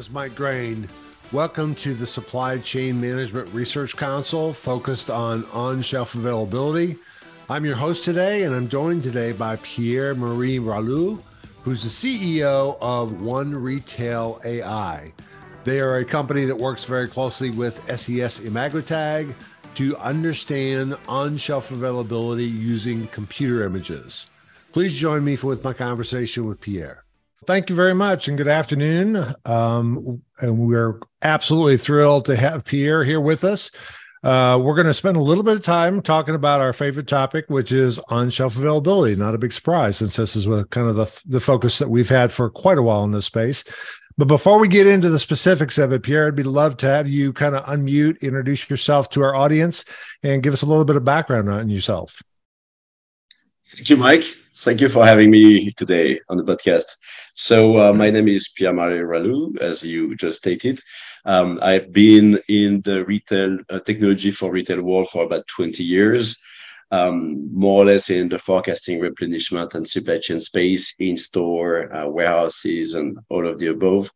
is Mike Graen. Welcome to the Supply Chain Management Research Council focused on on shelf availability. I'm your host today, and I'm joined today by Pierre Marie Rallu, who's the CEO of One Retail AI. They are a company that works very closely with SES Imagotag to understand on shelf availability using computer images. Please join me for, with my conversation with Pierre. Thank you very much and good afternoon. Um, and we're absolutely thrilled to have Pierre here with us. Uh, we're going to spend a little bit of time talking about our favorite topic, which is on shelf availability. Not a big surprise since this is kind of the, the focus that we've had for quite a while in this space. But before we get into the specifics of it, Pierre, I'd be love to have you kind of unmute, introduce yourself to our audience, and give us a little bit of background on yourself. Thank you, Mike. Thank you for having me today on the podcast. So, uh, my name is Pierre Marie Rallu, as you just stated. Um, I've been in the retail uh, technology for retail world for about 20 years, um, more or less in the forecasting, replenishment, and supply chain space, in store, uh, warehouses, and all of the above.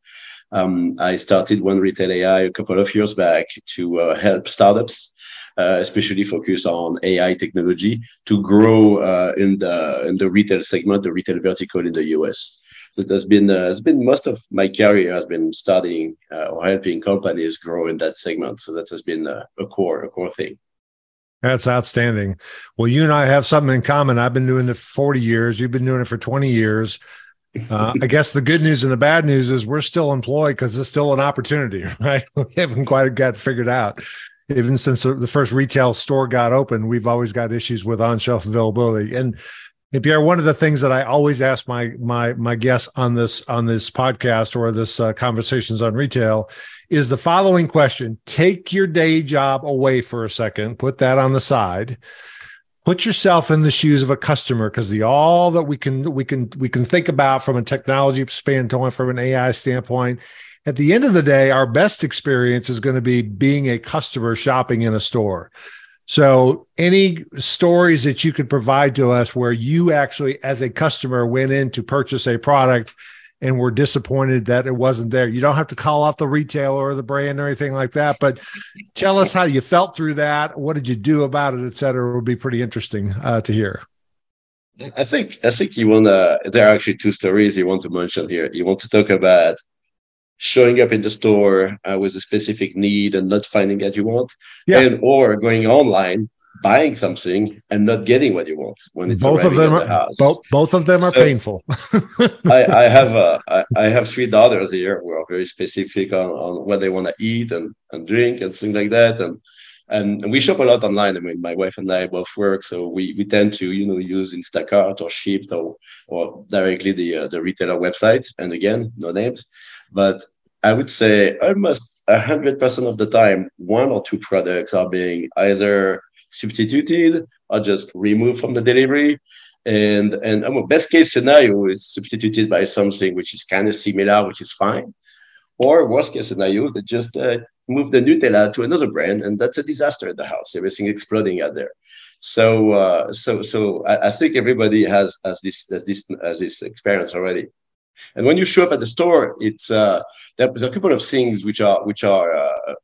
Um, I started One Retail AI a couple of years back to uh, help startups uh, especially focus on AI technology to grow uh, in the in the retail segment, the retail vertical in the US. It has been uh, has been most of my career has been studying uh, or helping companies grow in that segment. So that has been uh, a core a core thing. That's outstanding. Well, you and I have something in common. I've been doing it for 40 years. You've been doing it for 20 years. Uh, I guess the good news and the bad news is we're still employed because it's still an opportunity, right? We haven't quite got figured out even since the first retail store got open, we've always got issues with on-shelf availability. And, and Pierre, one of the things that I always ask my my my guests on this on this podcast or this uh, conversations on retail is the following question: Take your day job away for a second, put that on the side, put yourself in the shoes of a customer because the all that we can we can we can think about from a technology standpoint, from an AI standpoint, at the end of the day, our best experience is going to be being a customer shopping in a store. So, any stories that you could provide to us where you actually, as a customer, went in to purchase a product and were disappointed that it wasn't there? You don't have to call out the retailer or the brand or anything like that, but tell us how you felt through that. What did you do about it, et cetera? It would be pretty interesting uh, to hear. I think I think you want to. There are actually two stories you want to mention here. You want to talk about showing up in the store uh, with a specific need and not finding what you want, yeah. and or going online buying something and not getting what you want when it's both of them are the both, both of them are so painful. I, I, have uh, I, I, have three daughters here who are very specific on, on what they want to eat and, and drink and things like that. And, and and we shop a lot online. I mean my wife and i both work so we, we tend to you know use instacart or shipt or or directly the uh, the retailer website. And again no names. But I would say almost 100% of the time, one or two products are being either substituted or just removed from the delivery. And, and um, best case scenario is substituted by something which is kind of similar, which is fine. Or worst case scenario, they just uh, move the Nutella to another brand, and that's a disaster in the house. Everything exploding out there. So, uh, so, so I, I, think everybody has has this has this has this experience already. And when you show up at the store, it's uh, there's a couple of things which are which are uh,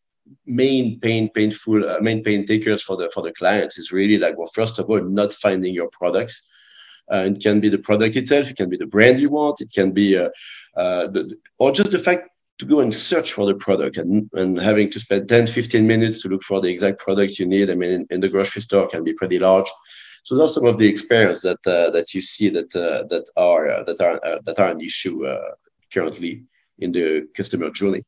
main pain painful uh, main pain takers for the for the clients. Is really like well first of all not finding your product. Uh, it can be the product itself, it can be the brand you want, it can be uh, uh, the, or just the fact to go and search for the product and, and having to spend 10 15 minutes to look for the exact product you need. I mean in, in the grocery store can be pretty large so those are some of the experience that uh, that you see that uh, that are uh, that are that are an issue currently in the customer journey.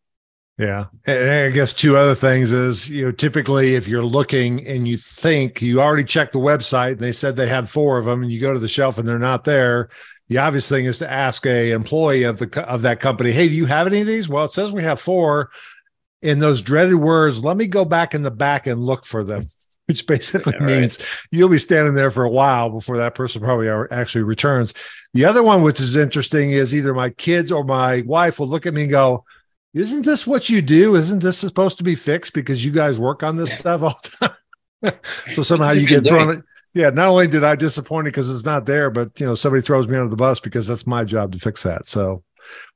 Yeah. And I guess two other things is, you know, typically if you're looking and you think you already checked the website and they said they had four of them and you go to the shelf and they're not there, the obvious thing is to ask a employee of the of that company, "Hey, do you have any of these?" Well, it says we have four. In those dreaded words, let me go back in the back and look for them which basically yeah, means right. you'll be standing there for a while before that person probably actually returns. The other one, which is interesting, is either my kids or my wife will look at me and go, Isn't this what you do? Isn't this supposed to be fixed because you guys work on this yeah. stuff all the time? so somehow you get thrown. Yeah, not only did I disappoint it because it's not there, but you know somebody throws me under the bus because that's my job to fix that. So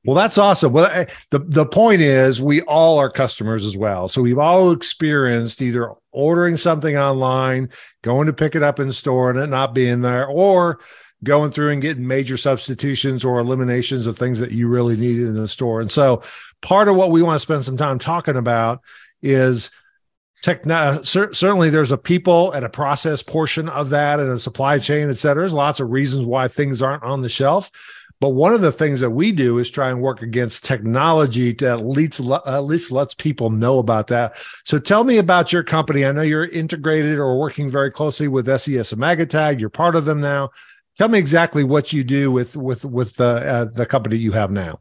Well, that's awesome. Well, eh, the the point is, we all are customers as well. So we've all experienced either ordering something online, going to pick it up in store, and it not being there, or going through and getting major substitutions or eliminations of things that you really needed in the store. And so, part of what we want to spend some time talking about is techno certainly there's a people and a process portion of that and a supply chain et cetera there's lots of reasons why things aren't on the shelf but one of the things that we do is try and work against technology to at least at least lets people know about that. So tell me about your company. I know you're integrated or working very closely with SES Imagotag. You're part of them now. Tell me exactly what you do with with with the uh, the company you have now.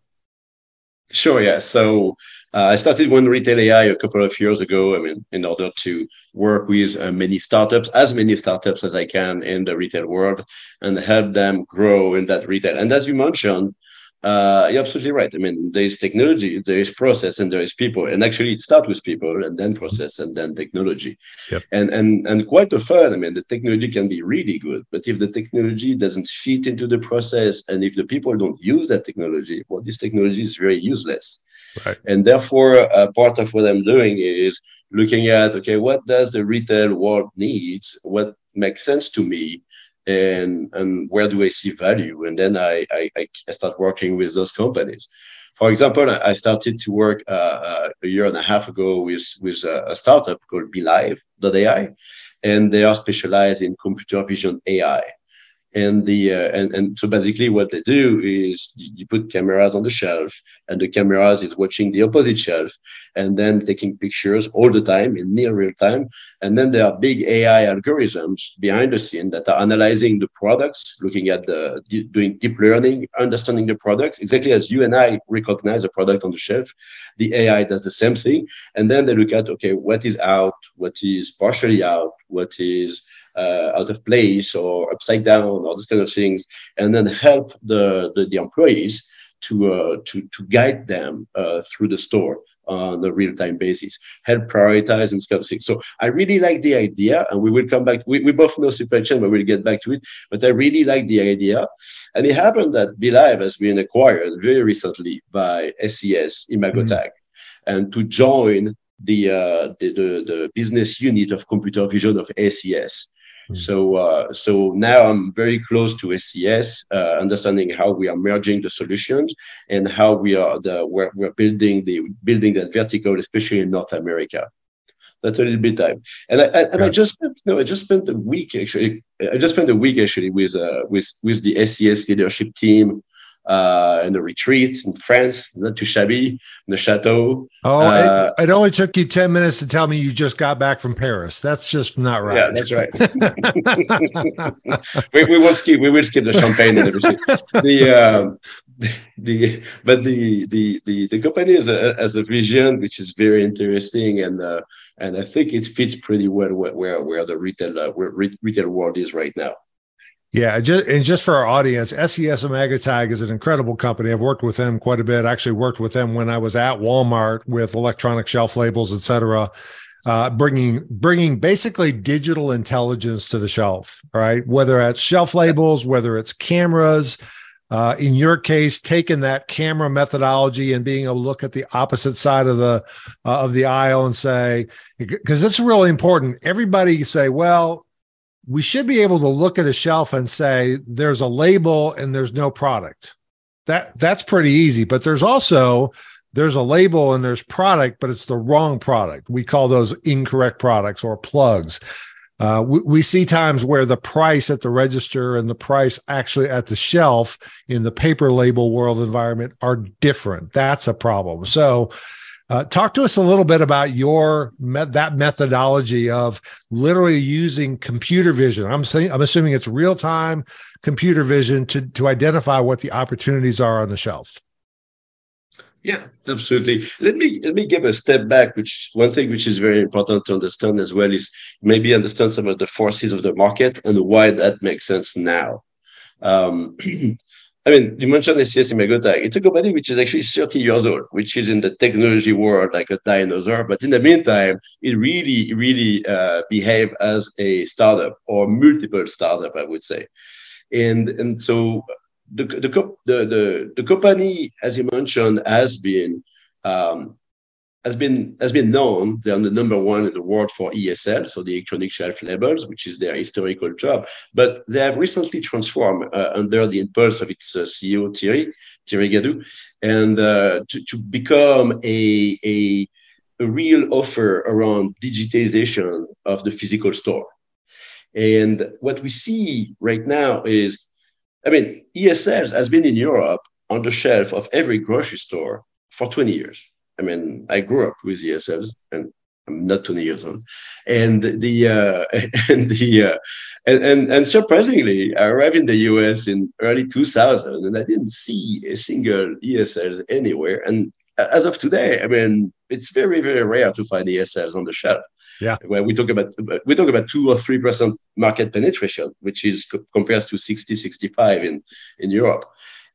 Sure. Yeah. So uh, I started One Retail AI a couple of years ago. I mean, in order to work with uh, many startups, as many startups as I can in the retail world, and help them grow in that retail. And as you mentioned, uh, you're absolutely right. I mean, there is technology, there is process, and there is people. And actually, it starts with people, and then process, and then technology. Yep. And and and quite often, I mean, the technology can be really good, but if the technology doesn't fit into the process, and if the people don't use that technology, well, this technology is very useless. Right. And therefore, uh, part of what I'm doing is looking at okay, what does the retail world needs? What makes sense to me? And, and where do I see value? And then I, I, I start working with those companies. For example, I started to work uh, uh, a year and a half ago with, with a, a startup called BeLive.ai, and they are specialized in computer vision AI and the uh, and, and so basically what they do is you put cameras on the shelf and the cameras is watching the opposite shelf and then taking pictures all the time in near real time. And then there are big ai algorithms behind the scene that are analyzing the products looking at the doing deep learning understanding the products exactly as you and i recognize a product on the shelf. The ai does the same thing. And then they look at okay what is out what is partially out what is uh, out of place or upside down or those kind of things, and then help the, the, the employees to, uh, to, to guide them uh, through the store on a real-time basis, help prioritize and kind of things. So I really like the idea, and we will come back. We, we both know supply chain, but we'll get back to it. But I really like the idea. And it happened that BeLive has been acquired very recently by SES Imagotag. Mm-hmm. And to join the, uh, the, the, the business unit of computer vision of SES. Hmm. So, uh, so now I'm very close to SES, uh, understanding how we are merging the solutions and how we are the we're, we're building the building that vertical, especially in North America. That's a little bit time, and I, and yeah. I just spent you no, I just spent a week actually. I just spent a week actually with uh, with with the SES leadership team uh, in the retreat in France, not too shabby, the chateau. Oh, uh, it, it, only took you 10 minutes to tell me you just got back from Paris. That's just not right. Yeah, that's right. we, we won't skip, we will skip the champagne and everything. The, uh, the, but the, the, the, the company has a, has a vision which is very interesting and, uh, and I think it fits pretty well where, where the retail, uh, where retail world is right now. Yeah, just, and just for our audience, SES Imagotag is an incredible company. I've worked with them quite a bit. I actually worked with them when I was at Walmart with electronic shelf labels, et cetera, uh, bringing bringing basically digital intelligence to the shelf. Right, whether it's shelf labels, whether it's cameras. Uh, in your case, taking that camera methodology and being able to look at the opposite side of the uh, of the aisle and say, because it's really important. Everybody say, well, we should be able to look at a shelf and say there's a label and there's no product. That that's pretty easy, but there's also there's a label and there's product, but it's the wrong product. We call those incorrect products or plugs. Uh, we, we, see times where the price at the register and the price actually at the shelf in the paper label world environment are different. That's a problem. So uh, talk to us a little bit about your that methodology of literally using computer vision. I'm saying I'm assuming it's real time computer vision to to identify what the opportunities are on the shelf. Yeah, absolutely. Let me let me give a step back. Which one thing which is very important to understand as well is maybe understand some of the forces of the market and why that makes sense now. Um, I mean, you mentioned SES Imagotag. It's a company which is actually 30 years old, which is in the technology world like a dinosaur. But in the meantime, it really, really uh, as a startup or multiple startup, I would say. And and so the, the, the, the, the company, as you mentioned, has been um, has been has been known. They're the number one in the world for ESL, so the electronic shelf labels, which is their historical job. But they have recently transformed uh, under the impulse of its uh, CEO Thierry Thierry Gadou, and uh, to, to become a, a a real offer around digitization of the physical store. And what we see right now is, I mean, ESL has been in Europe on the shelf of every grocery store for 20 years. I mean, I grew up with ESLs and I'm not 20 years old. And the uh, and the uh, and, and and surprisingly, I arrived in the US in early 2000 and I didn't see a single ESL anywhere. And as of today, I mean, it's very very rare to find ESLs on the shelf. Yeah. Where we talk about we talk about two or three percent market penetration, which is compares to 60, 65 in in Europe.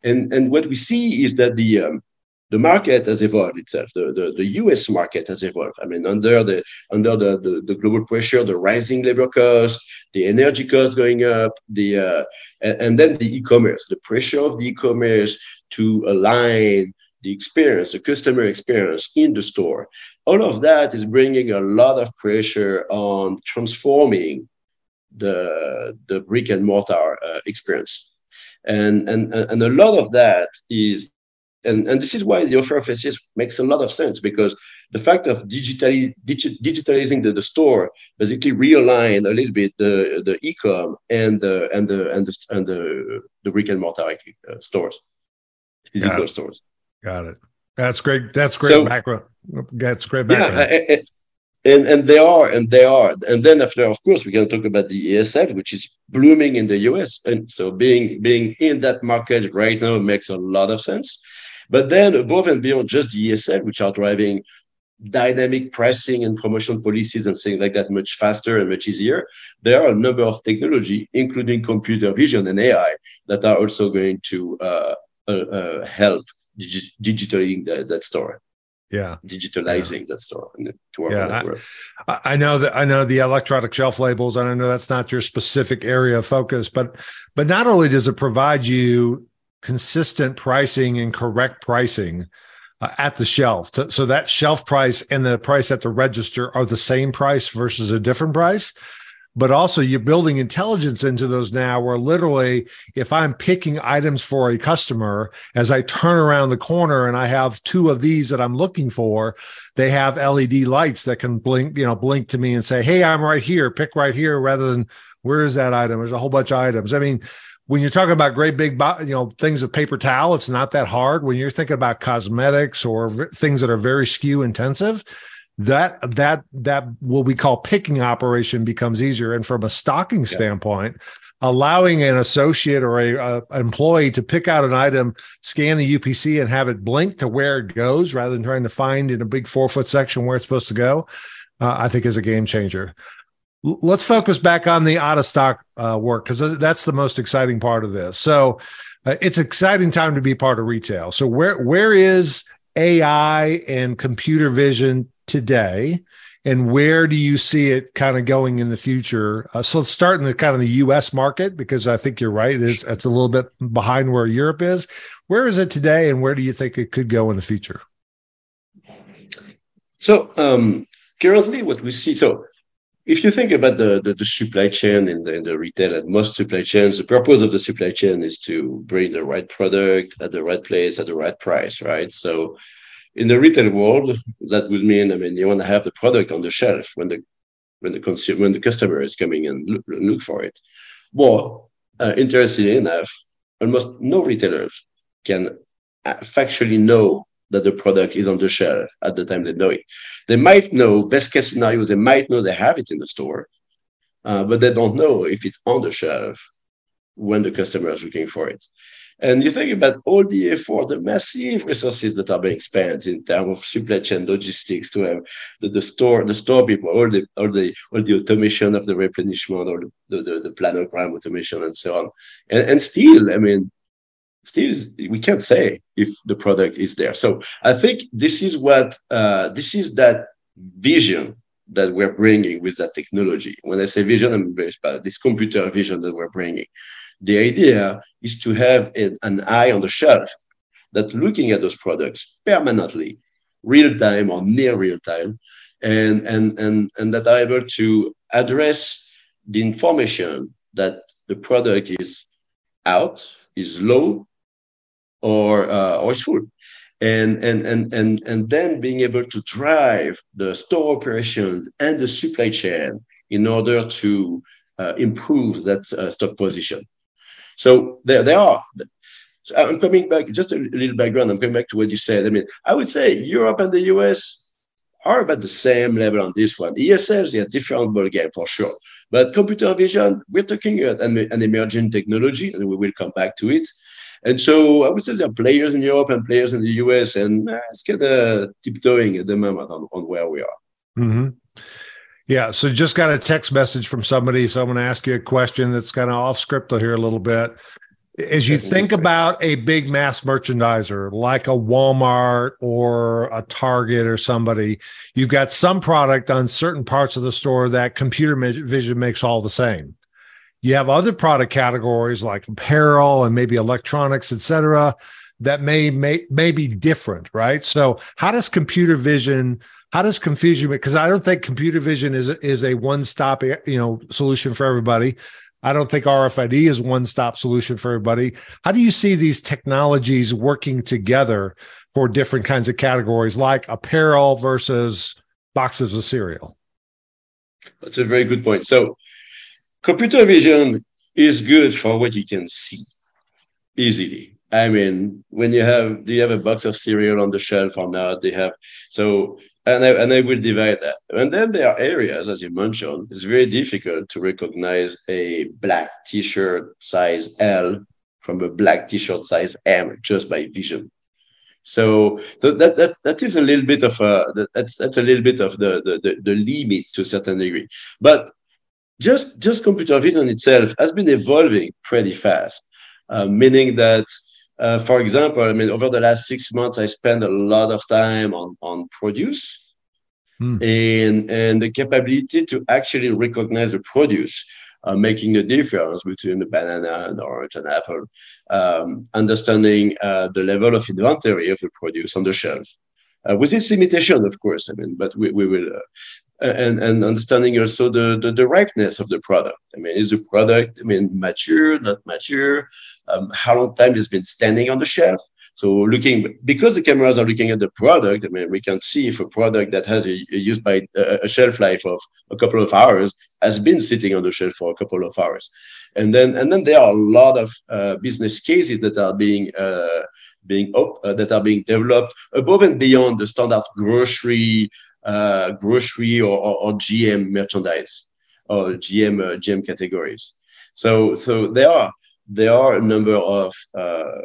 And and what we see is that the um, the market has evolved itself. The, the, the US market has evolved. I mean, under the under the, the, the global pressure, the rising labor costs, the energy costs going up, the uh, and, and then the e-commerce, the pressure of the e-commerce to align the experience, the customer experience in the store. All of that is bringing a lot of pressure on transforming the, the brick and mortar uh, experience. And, and, and a lot of that is and, and this is why the offer of SES makes a lot of sense because the fact of digitally, digi, digitalizing the, the store basically realign a little bit the, the e-com and the and the and the and the, the brick and mortar uh, stores, physical stores. Got it. That's great. That's great so, background. That's great background. Yeah, and and they are and they are and then after of course we can talk about the ESL which is blooming in the US and so being being in that market right now makes a lot of sense but then above and beyond just the ESL which are driving dynamic pricing and promotion policies and things like that much faster and much easier there are a number of technology including computer vision and AI that are also going to uh, uh, uh, help digi- digitally that, that store yeah digitalizing yeah. that store to work yeah, I, I, know that i know the electronic shelf labels and i know that's not your specific area of focus but but not only does it provide you consistent pricing and correct pricing uh, at the shelf. So that shelf price and the price at the register are the same price versus a different price. But also you're building intelligence into those now where literally if i'm picking items for a customer as i turn around the corner and i have two of these that i'm looking for they have led lights that can blink you know blink to me and say hey i'm right here. Pick right here rather than where is that item? There's a whole bunch of items. I mean when you're talking about great big you know things of paper towel it's not that hard. When you're thinking about cosmetics or v- things that are very SKU intensive that that that what we call picking operation becomes easier. And from a stocking yeah. standpoint allowing an associate or a, a, employee to pick out an item scan the upc and have it blink to where it goes rather than trying to find in a big four foot section where it's supposed to go uh, i think is a game changer let's focus back on the out of stock uh, work because that's the most exciting part of this. So uh, it's exciting time to be part of retail. So where where is ai and computer vision today? And where do you see it kind of going in the future? Uh, so let's start in the kind of the us market because i think you're right. It is it's a little bit behind where europe is. Where is it today and where do you think it could go in the future? So um, currently what we see so if you think about the, the, the supply chain in the, in the retail and most supply chains, the purpose of the supply chain is to bring the right product at the right place at the right price, right? So in the retail world, that would mean, I mean, you want to have the product on the shelf when the when the consumer when the customer is coming and look, look for it. Well, uh, interestingly enough, almost no retailers can factually know that the product is on the shelf at the time they know it. They might know, best case scenario, they might know they have it in the store, uh, but they don't know if it's on the shelf when the customer is looking for it. And you think about all the effort, the massive resources that are being spent in terms of supply chain logistics to have the, the store, the store people, all the all the all the automation of the replenishment, or the, the, the planogram automation and so on. And, and still, I mean, still we can't say if the product is there. So I think this is what uh, this is that vision that we're bringing with that technology. When I say vision, I'm very this computer vision that we're bringing the idea is to have an eye on the shelf that looking at those products permanently, real time or near real time, and, and, and, and that are able to address the information that the product is out, is low, or, uh, or full. And, and, and, and, and then being able to drive the store operations and the supply chain in order to uh, improve that uh, stock position. So there, there are. So I'm coming back, just a little background. I'm coming back to what you said. I mean, I would say Europe and the US are about the same level on this one. ESLs, yes, different ball game for sure. But computer vision, we're talking about an, an emerging technology, and we will come back to it. And so I would say there are players in Europe and players in the US, and it's kind of tiptoeing at the moment on, on where we are. Mm-hmm. Yeah. So just got a text message from somebody. So I'm going to ask you a question that's kind of off script here a little bit. As you think about a big mass merchandiser like a Walmart or a Target or somebody, you've got some product on certain parts of the store that computer vision makes all the same. You have other product categories like apparel and maybe electronics, et cetera, that may, may, may be different, right? So how does computer vision how does confusion because i don't think computer vision is is a one stop you know solution for everybody I don't think RFID is one stop solution for everybody. How do you see these technologies working together for different kinds of categories like apparel versus boxes of cereal? That's a very good point. So, computer vision is good for what you can see easily. I mean, when you have, do you have a box of cereal on the shelf or not? They have, so and I, and I will divide that. And then there are areas, as you mentioned, it's very difficult to recognize a black T-shirt size L from a black T-shirt size M just by vision. So, so that, that that is a little bit of a that's that's a little bit of the the, the, the limit to a certain degree. But just just computer vision itself has been evolving pretty fast, uh, meaning that uh, for example, I mean, over the last six months, I spent a lot of time on, on produce mm. and, and the capability to actually recognize the produce, uh, making the difference between the banana, and orange, and apple, um, understanding uh, the level of inventory of the produce on the shelf. Uh, with this limitation, of course, I mean, but we, we will, uh, and, and understanding also the, the, the ripeness of the product. I mean, is the product, I mean, mature, not mature? um, how long time it's been standing on the shelf. So looking because the cameras are looking at the product, I mean, we can see if a product that has a, a use by a, shelf life of a couple of hours has been sitting on the shelf for a couple of hours, and then and then there are a lot of uh, business cases that are being uh, being up, uh, that are being developed above and beyond the standard grocery uh, grocery or, or, or, GM merchandise or GM uh, GM categories. So so there are there are a number of uh,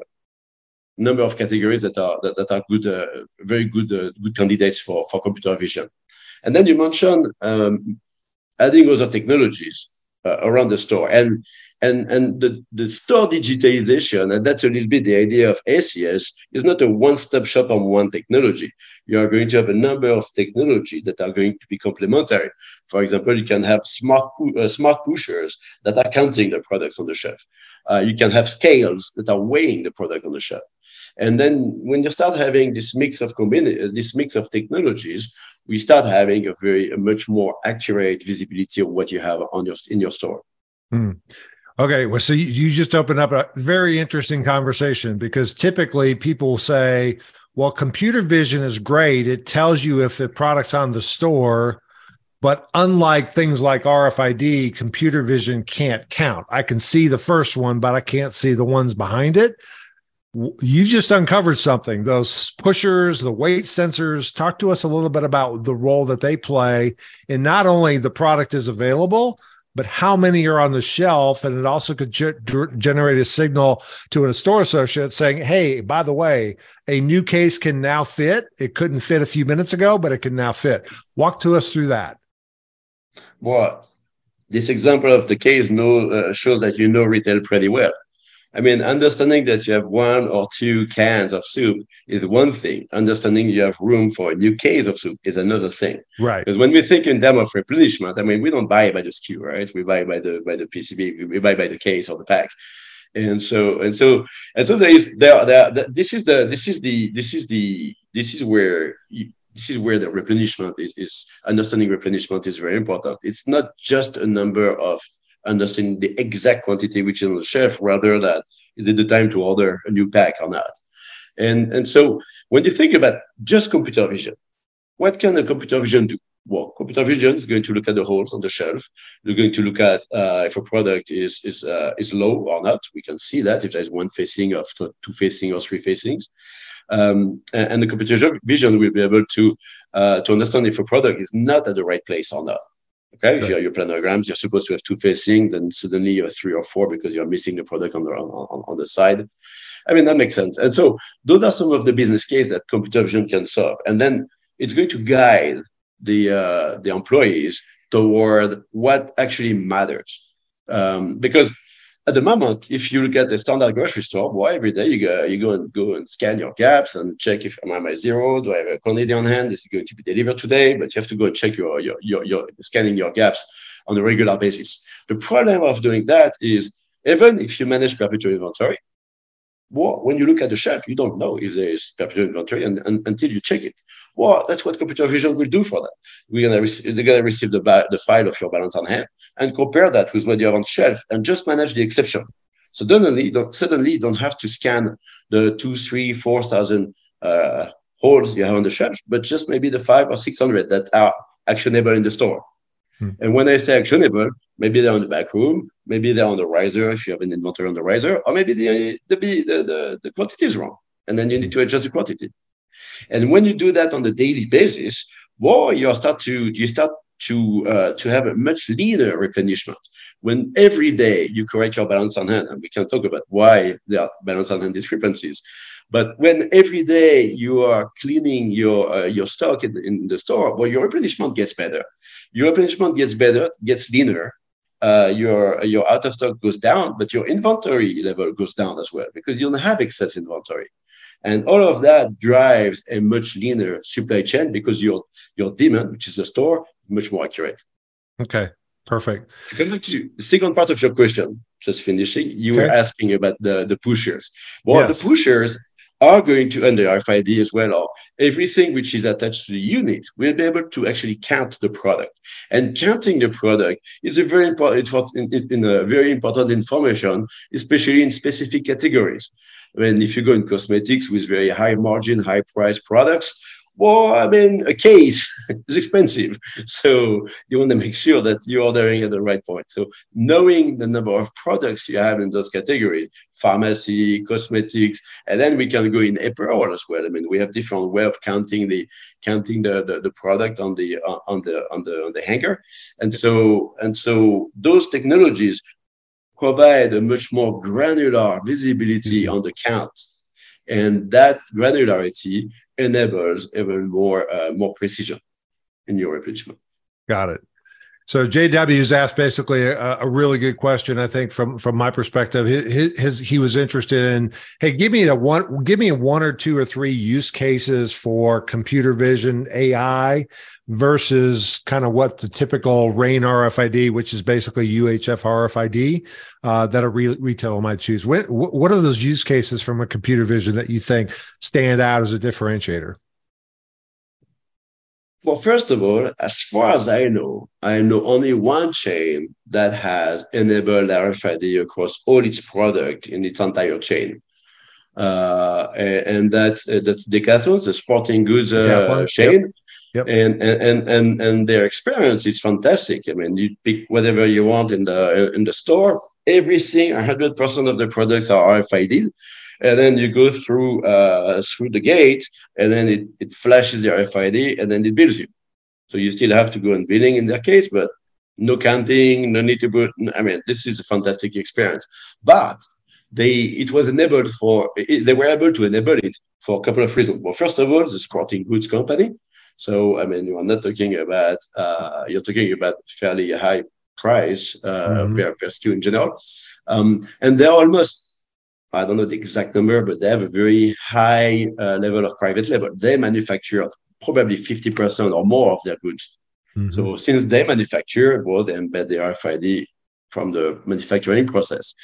number of categories that are that, that are good, uh, very good, uh, good candidates for for computer vision. And then you mentioned um, adding other technologies uh, around the store, and and and the, the store digitalization, and that's a little bit the idea of SES, is not a one-stop shop on one technology. You are going to have a number of technology that are going to be complementary. For example, you can have smart uh, smart pushers that are counting the products on the shelf. Uh, you can have scales that are weighing the product on the shelf. And then when you start having this mix of combina- this mix of technologies, we start having a very a much more accurate visibility of what you have on your in your store. Mm. Okay, well, so you, you just opened up a very interesting conversation because typically people say, "Well, computer vision is great; it tells you if the product's on the store." But unlike things like RFID, computer vision can't count. I can see the first one, but I can't see the ones behind it. You just uncovered something. Those pushers, the weight sensors, talk to us a little bit about the role that they play in not only the product is available, but how many are on the shelf. And it also could ge- generate a signal to a store associate saying, hey, by the way, a new case can now fit. It couldn't fit a few minutes ago, but it can now fit. Walk to us through that. Well, this example of the case know, uh, shows that you know retail pretty well. I mean, understanding that you have one or two cans of soup is one thing. Understanding you have room for a new case of soup is another thing. Right. Because when we think in terms of replenishment, I mean, we don't buy by the SKU, right? We buy by the by the PCB, we buy by the case or the pack. and so and so and so there is there, there this is the this is the this is the this is where you, this is where the replenishment is, is understanding replenishment is very important it's not just a number of understanding the exact quantity which is on the shelf rather that is it the time to order a new pack or not and and so when you think about just computer vision what can a computer vision do well, computer vision is going to look at the holes on the shelf. They're going to look at uh, if a product is is uh, is low or not. We can see that if there's one facing of two facing or three facings, um, and, and, the computer vision will be able to uh, to understand if a product is not at the right place or not. Okay, if you have your planograms, you're supposed to have two facings, and suddenly you have three or four because you're missing the product on the on, on the side. I mean that makes sense. And so those are some of the business case that computer vision can solve, and then it's going to guide the uh, the employees toward what actually matters. Um, because at the moment, if you look at the standard grocery store, boy, every day you go you go and go and scan your gaps and check if am I my zero, do I have a quantity on hand? Is it going to be delivered today? But you have to go and check your your your, your scanning your gaps on a regular basis. The problem of doing that is even if you manage perpetual inventory, well, when you look at the shelf, you don't know if there is perpetual inventory and, and, until you check it. Well, that's what computer vision will do for that. We're gonna receive, they're gonna receive the, the file of your balance on hand and compare that with what you have on shelf and just manage the exception. So suddenly, don't, suddenly you don't have to scan the two, three, four thousand uh, holes you have on the shelf, but just maybe the five or six hundred that are actionable in the store. Hmm. And when I say actionable, maybe they're on the back room, maybe they're on the riser if you have an inventory on the riser, or maybe the, the, the, the, the quantity is wrong. And then you need to adjust the quantity. And when you do that on a daily basis, well, you start to you start to uh, to have a much leaner replenishment. When every day you correct your balance on hand, and we can talk about why there are balance on hand discrepancies, but when every day you are cleaning your uh, your stock in, in the store, well, your replenishment gets better. Your replenishment gets better, gets leaner. Uh, your your out of stock goes down, but your inventory level goes down as well because you don't have excess inventory. And all of that drives a much leaner supply chain because your your demand, which is the store, much more accurate. Okay, perfect. To come back to the second part of your question, just finishing, you okay. were asking about the, the pushers. Well, yes. the pushers are going to, under RFID as well, or everything which is attached to the unit will be able to actually count the product. And counting the product is a very important, in, in a very important information, especially in specific categories. I mean, if you go in cosmetics with very high margin, high price products, well, I mean, a case is expensive. So you want to make sure that you're ordering at the right point. So knowing the number of products you have in those categories, pharmacy, cosmetics, and then we can go in apparel as well. I mean, we have different way of counting the counting the, the, the product on the uh, on the on the on the hanger. And so and so those technologies provide a much more granular visibility mm-hmm. on the count. And that granularity enables even more, uh, more precision in your replenishment. Got it. So JW has asked basically a, a, really good question, I think, from from my perspective. His, his, he was interested in, hey, give me the one, give me one or two or three use cases for computer vision AI versus kind of what the typical RAIN RFID, which is basically UHF RFID, uh, that a re- retailer might choose. What, what are those use cases from a computer vision that you think stand out as a differentiator? Well, first of all, as far as I know, I know only one chain that has enabled RFID across all its product in its entire chain. Uh, and that's uh, that's Decathlon, the sporting goods uh, chain. Yep. Yep. And, and and and their experience is fantastic. I mean, you pick whatever you want in the in the store. Everything, hundred percent of the products are RFID and then you go through uh, through the gate, and then it, it flashes your RFID, and then it bills you. So you still have to go and billing in that case, but no counting, no need to put. I mean, this is a fantastic experience. But they it was enabled for it, they were able to enable it for a couple of reasons. Well, first of all, the sporting goods company. So I mean, you are not talking about uh, you're talking about fairly high price uh, mm-hmm. per, per SKU in general, um, and they're almost I don't know the exact number, but they have a very high uh, level of private label. They manufacture probably 50% or more of their goods. Mm-hmm. So since they manufacture, well, they embed the RFID from the manufacturing process.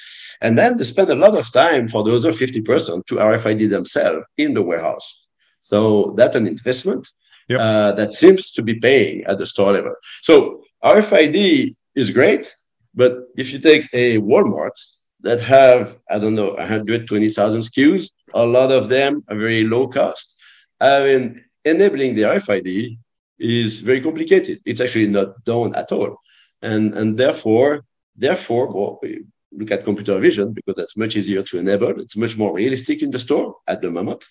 And then they spend a lot of time for the other 50% to RFID themselves in the warehouse. So that's an investment yep. uh, that seems to be paying at the store level. So RFID is great, but if you take a Walmart that have, I don't know, 120,000 SKUs, a lot of them are very low cost. I mean, enabling the RFID is very complicated. It's actually not done at all. And, and therefore, therefore, well, we look at computer vision because that's much easier to enable. It's much more realistic in the store at the moment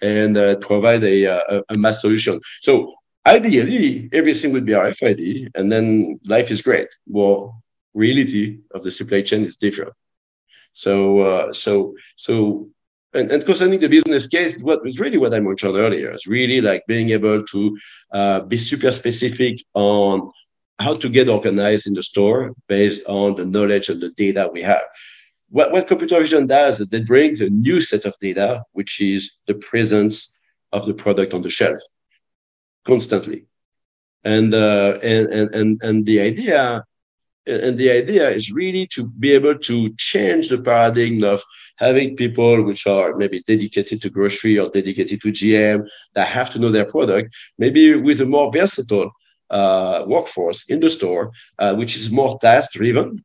and uh, provide a, a, a, mass solution. So ideally, everything would be RFID and then life is great. Well, reality of the supply chain is different. So, uh, so, so and, and concerning the business case, what was really what I mentioned earlier is really like being able to uh, be super specific on how to get organized in the store based on the knowledge and the data we have. What, what computer vision does is it brings a new set of data, which is the presence of the product on the shelf constantly. And, uh, and, and, and, and the idea and the idea is really to be able to change the paradigm of having people which are maybe dedicated to grocery or dedicated to GM that have to know their product, maybe with a more versatile uh, workforce in the store, uh, which is more task driven,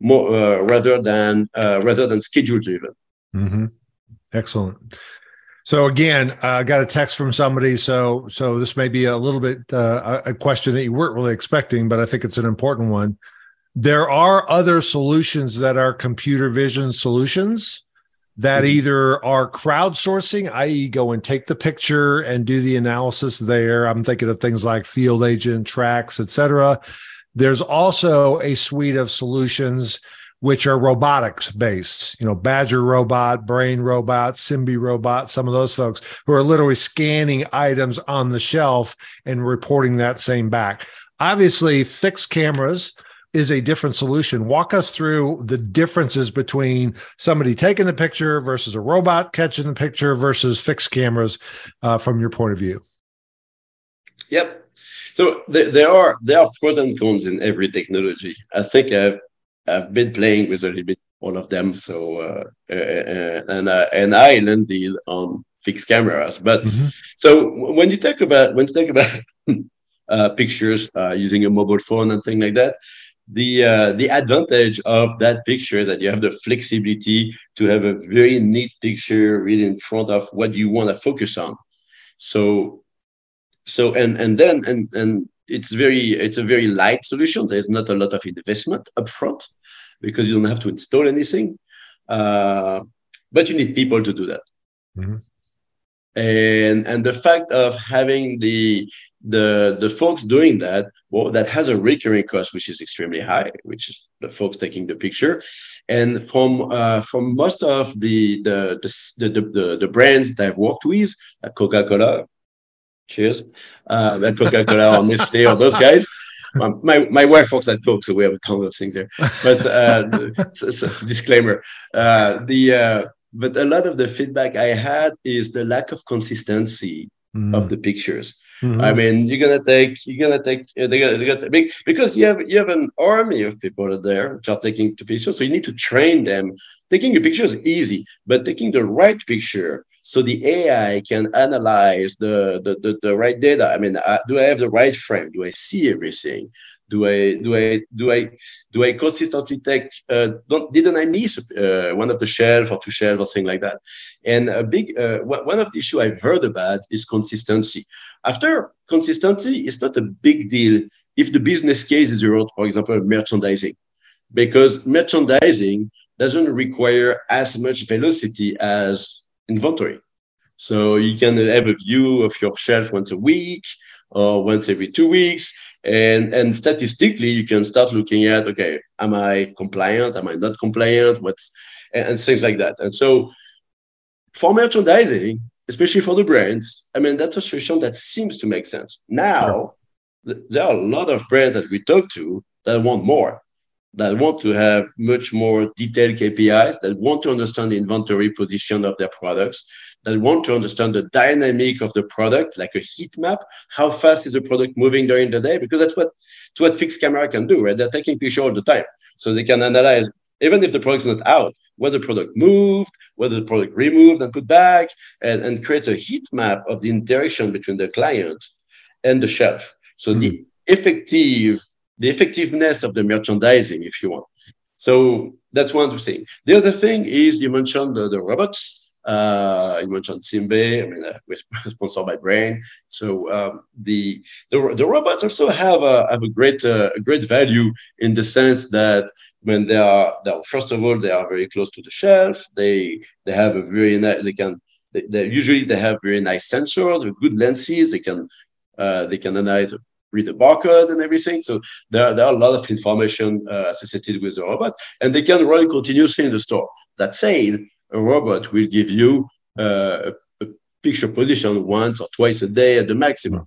more uh, rather than uh, rather than schedule driven. Mm-hmm. Excellent. So again, I got a text from somebody. So so this may be a little bit uh, a question that you weren't really expecting, but I think it's an important one. There are other solutions that are computer vision solutions that mm-hmm. either are crowdsourcing, i.e., go and take the picture and do the analysis there. I'm thinking of things like Field Agent, Trax, etc. There's also a suite of solutions which are robotics based, you know, Badger robot, Brain robot, Simbe robot, some of those folks who are literally scanning items on the shelf and reporting that same back. Obviously, fixed cameras is a different solution. Walk us through the differences between somebody taking the picture versus a robot catching the picture versus fixed cameras uh, from your point of view. Yep. So there, there are there are pros and cons in every technology. I think I've I've been playing with a little bit all of them. So uh, uh, and uh, and I landed on fixed cameras. But mm-hmm. so when you talk about when you talk about uh, pictures uh, using a mobile phone and things like that, the uh, the advantage of that picture is that you have the flexibility to have a very neat picture really in front of what you want to focus on. So so and and then and and it's very it's a very light solution. There's not a lot of investment upfront because you don't have to install anything uh, but you need people to do that. Mm-hmm. and and the fact of having the the the folks doing that well that has a recurring cost which is extremely high which is the folks taking the picture and from uh, from most of the the the, the, the, the brands that i've worked with like coca-cola cheers uh, coca-cola or nestle or those guys my, my wife works at Coke, so we have a ton of things there. But uh, so, so disclaimer: uh, the uh, but a lot of the feedback I had is the lack of consistency mm. of the pictures. Mm-hmm. I mean, you're gonna take you're gonna take uh, they're gonna, they're gonna take, because you have you have an army of people that are there which are taking the pictures, so you need to train them. Taking a picture is easy, but taking the right picture so the AI can analyze the the, the, the right data. I mean, uh, do I have the right frame? Do I see everything? Do I do I do I do I consistently take? Uh, didn't I miss uh, one of the shelf or two shelves or something like that? And a big uh, one of the issue I've heard about is consistency. After consistency, it's not a big deal if the business case is around, for example, merchandising, because merchandising doesn't require as much velocity as inventory. So you can have a view of your shelf once a week or once every two weeks. And and statistically you can start looking at okay am i compliant? Am i not compliant? What's and, and things like that. And so for merchandising especially for the brands i mean that's a solution that seems to make sense. Now sure. th- there are a lot of brands that we talk to that want more that want to have much more detailed KPIs, that want to understand the inventory position of their products, that want to understand the dynamic of the product, like a heat map. How fast is the product moving during the day? Because that's what, that's what fixed camera can do, right? They're taking picture all the time. So they can analyze, even if the product's not out, whether the product moved, whether the product removed and put back, and, and creates a heat map of the interaction between the client and the shelf. So mm. the hmm. effective, the effectiveness of the merchandising, if you want. So that's one thing. The other thing is you mentioned the, the robots. Uh, you mentioned Simbe. I mean, uh, we're sponsored by Brain. So um, the, the the robots also have a have a great uh, a great value in the sense that when they are, they are, first of all they are very close to the shelf. They they have a very nice. They can they, they usually they have very nice sensors with good lenses. They can uh, they can analyze read the barcode and everything. So there, there are a lot of information uh, associated with the robot, and they can run continuously in the store. That said, a robot will give you uh, a, picture position once or twice a day at the maximum.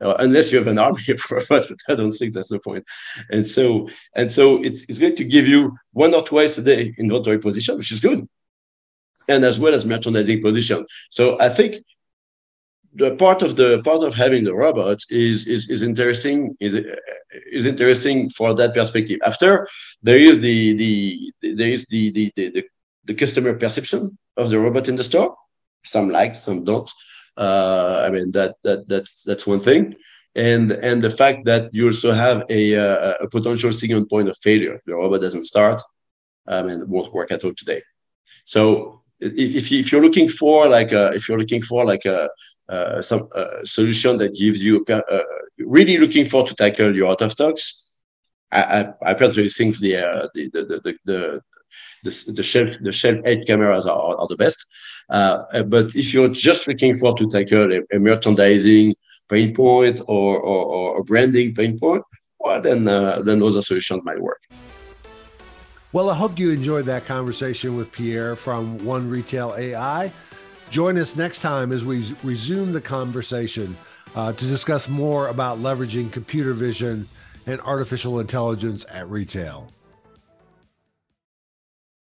Uh, unless you have an army of robots, but I don't think that's the point. And so, and so it's, it's going to give you one or twice a day inventory position, which is good, and as well as merchandising position. So I think the part of the part of having the robots is is, is interesting is is interesting for that perspective. After there is the the, the there is the, the the, the the customer perception of the robot in the store. Some like, some don't. Uh, I mean that that that's that's one thing, and and the fact that you also have a a, a potential single point of failure. The robot doesn't start, mean, it won't work at all today. So if if, if you're looking for like a, if you're looking for like a uh, some uh, solution that gives you uh, really looking for to tackle your out of stocks. I, I, I personally think the, uh, the, the, the, the the, the shelf the shelf edge cameras are, are the best. Uh, but if you're just looking for to tackle a, a merchandising pain point or, or, or, a branding pain point, well then uh, then other solutions might work. Well, I hope you enjoyed that conversation with Pierre from 1retail AI. Join us next time as we resume the conversation uh, to discuss more about leveraging computer vision and artificial intelligence at retail.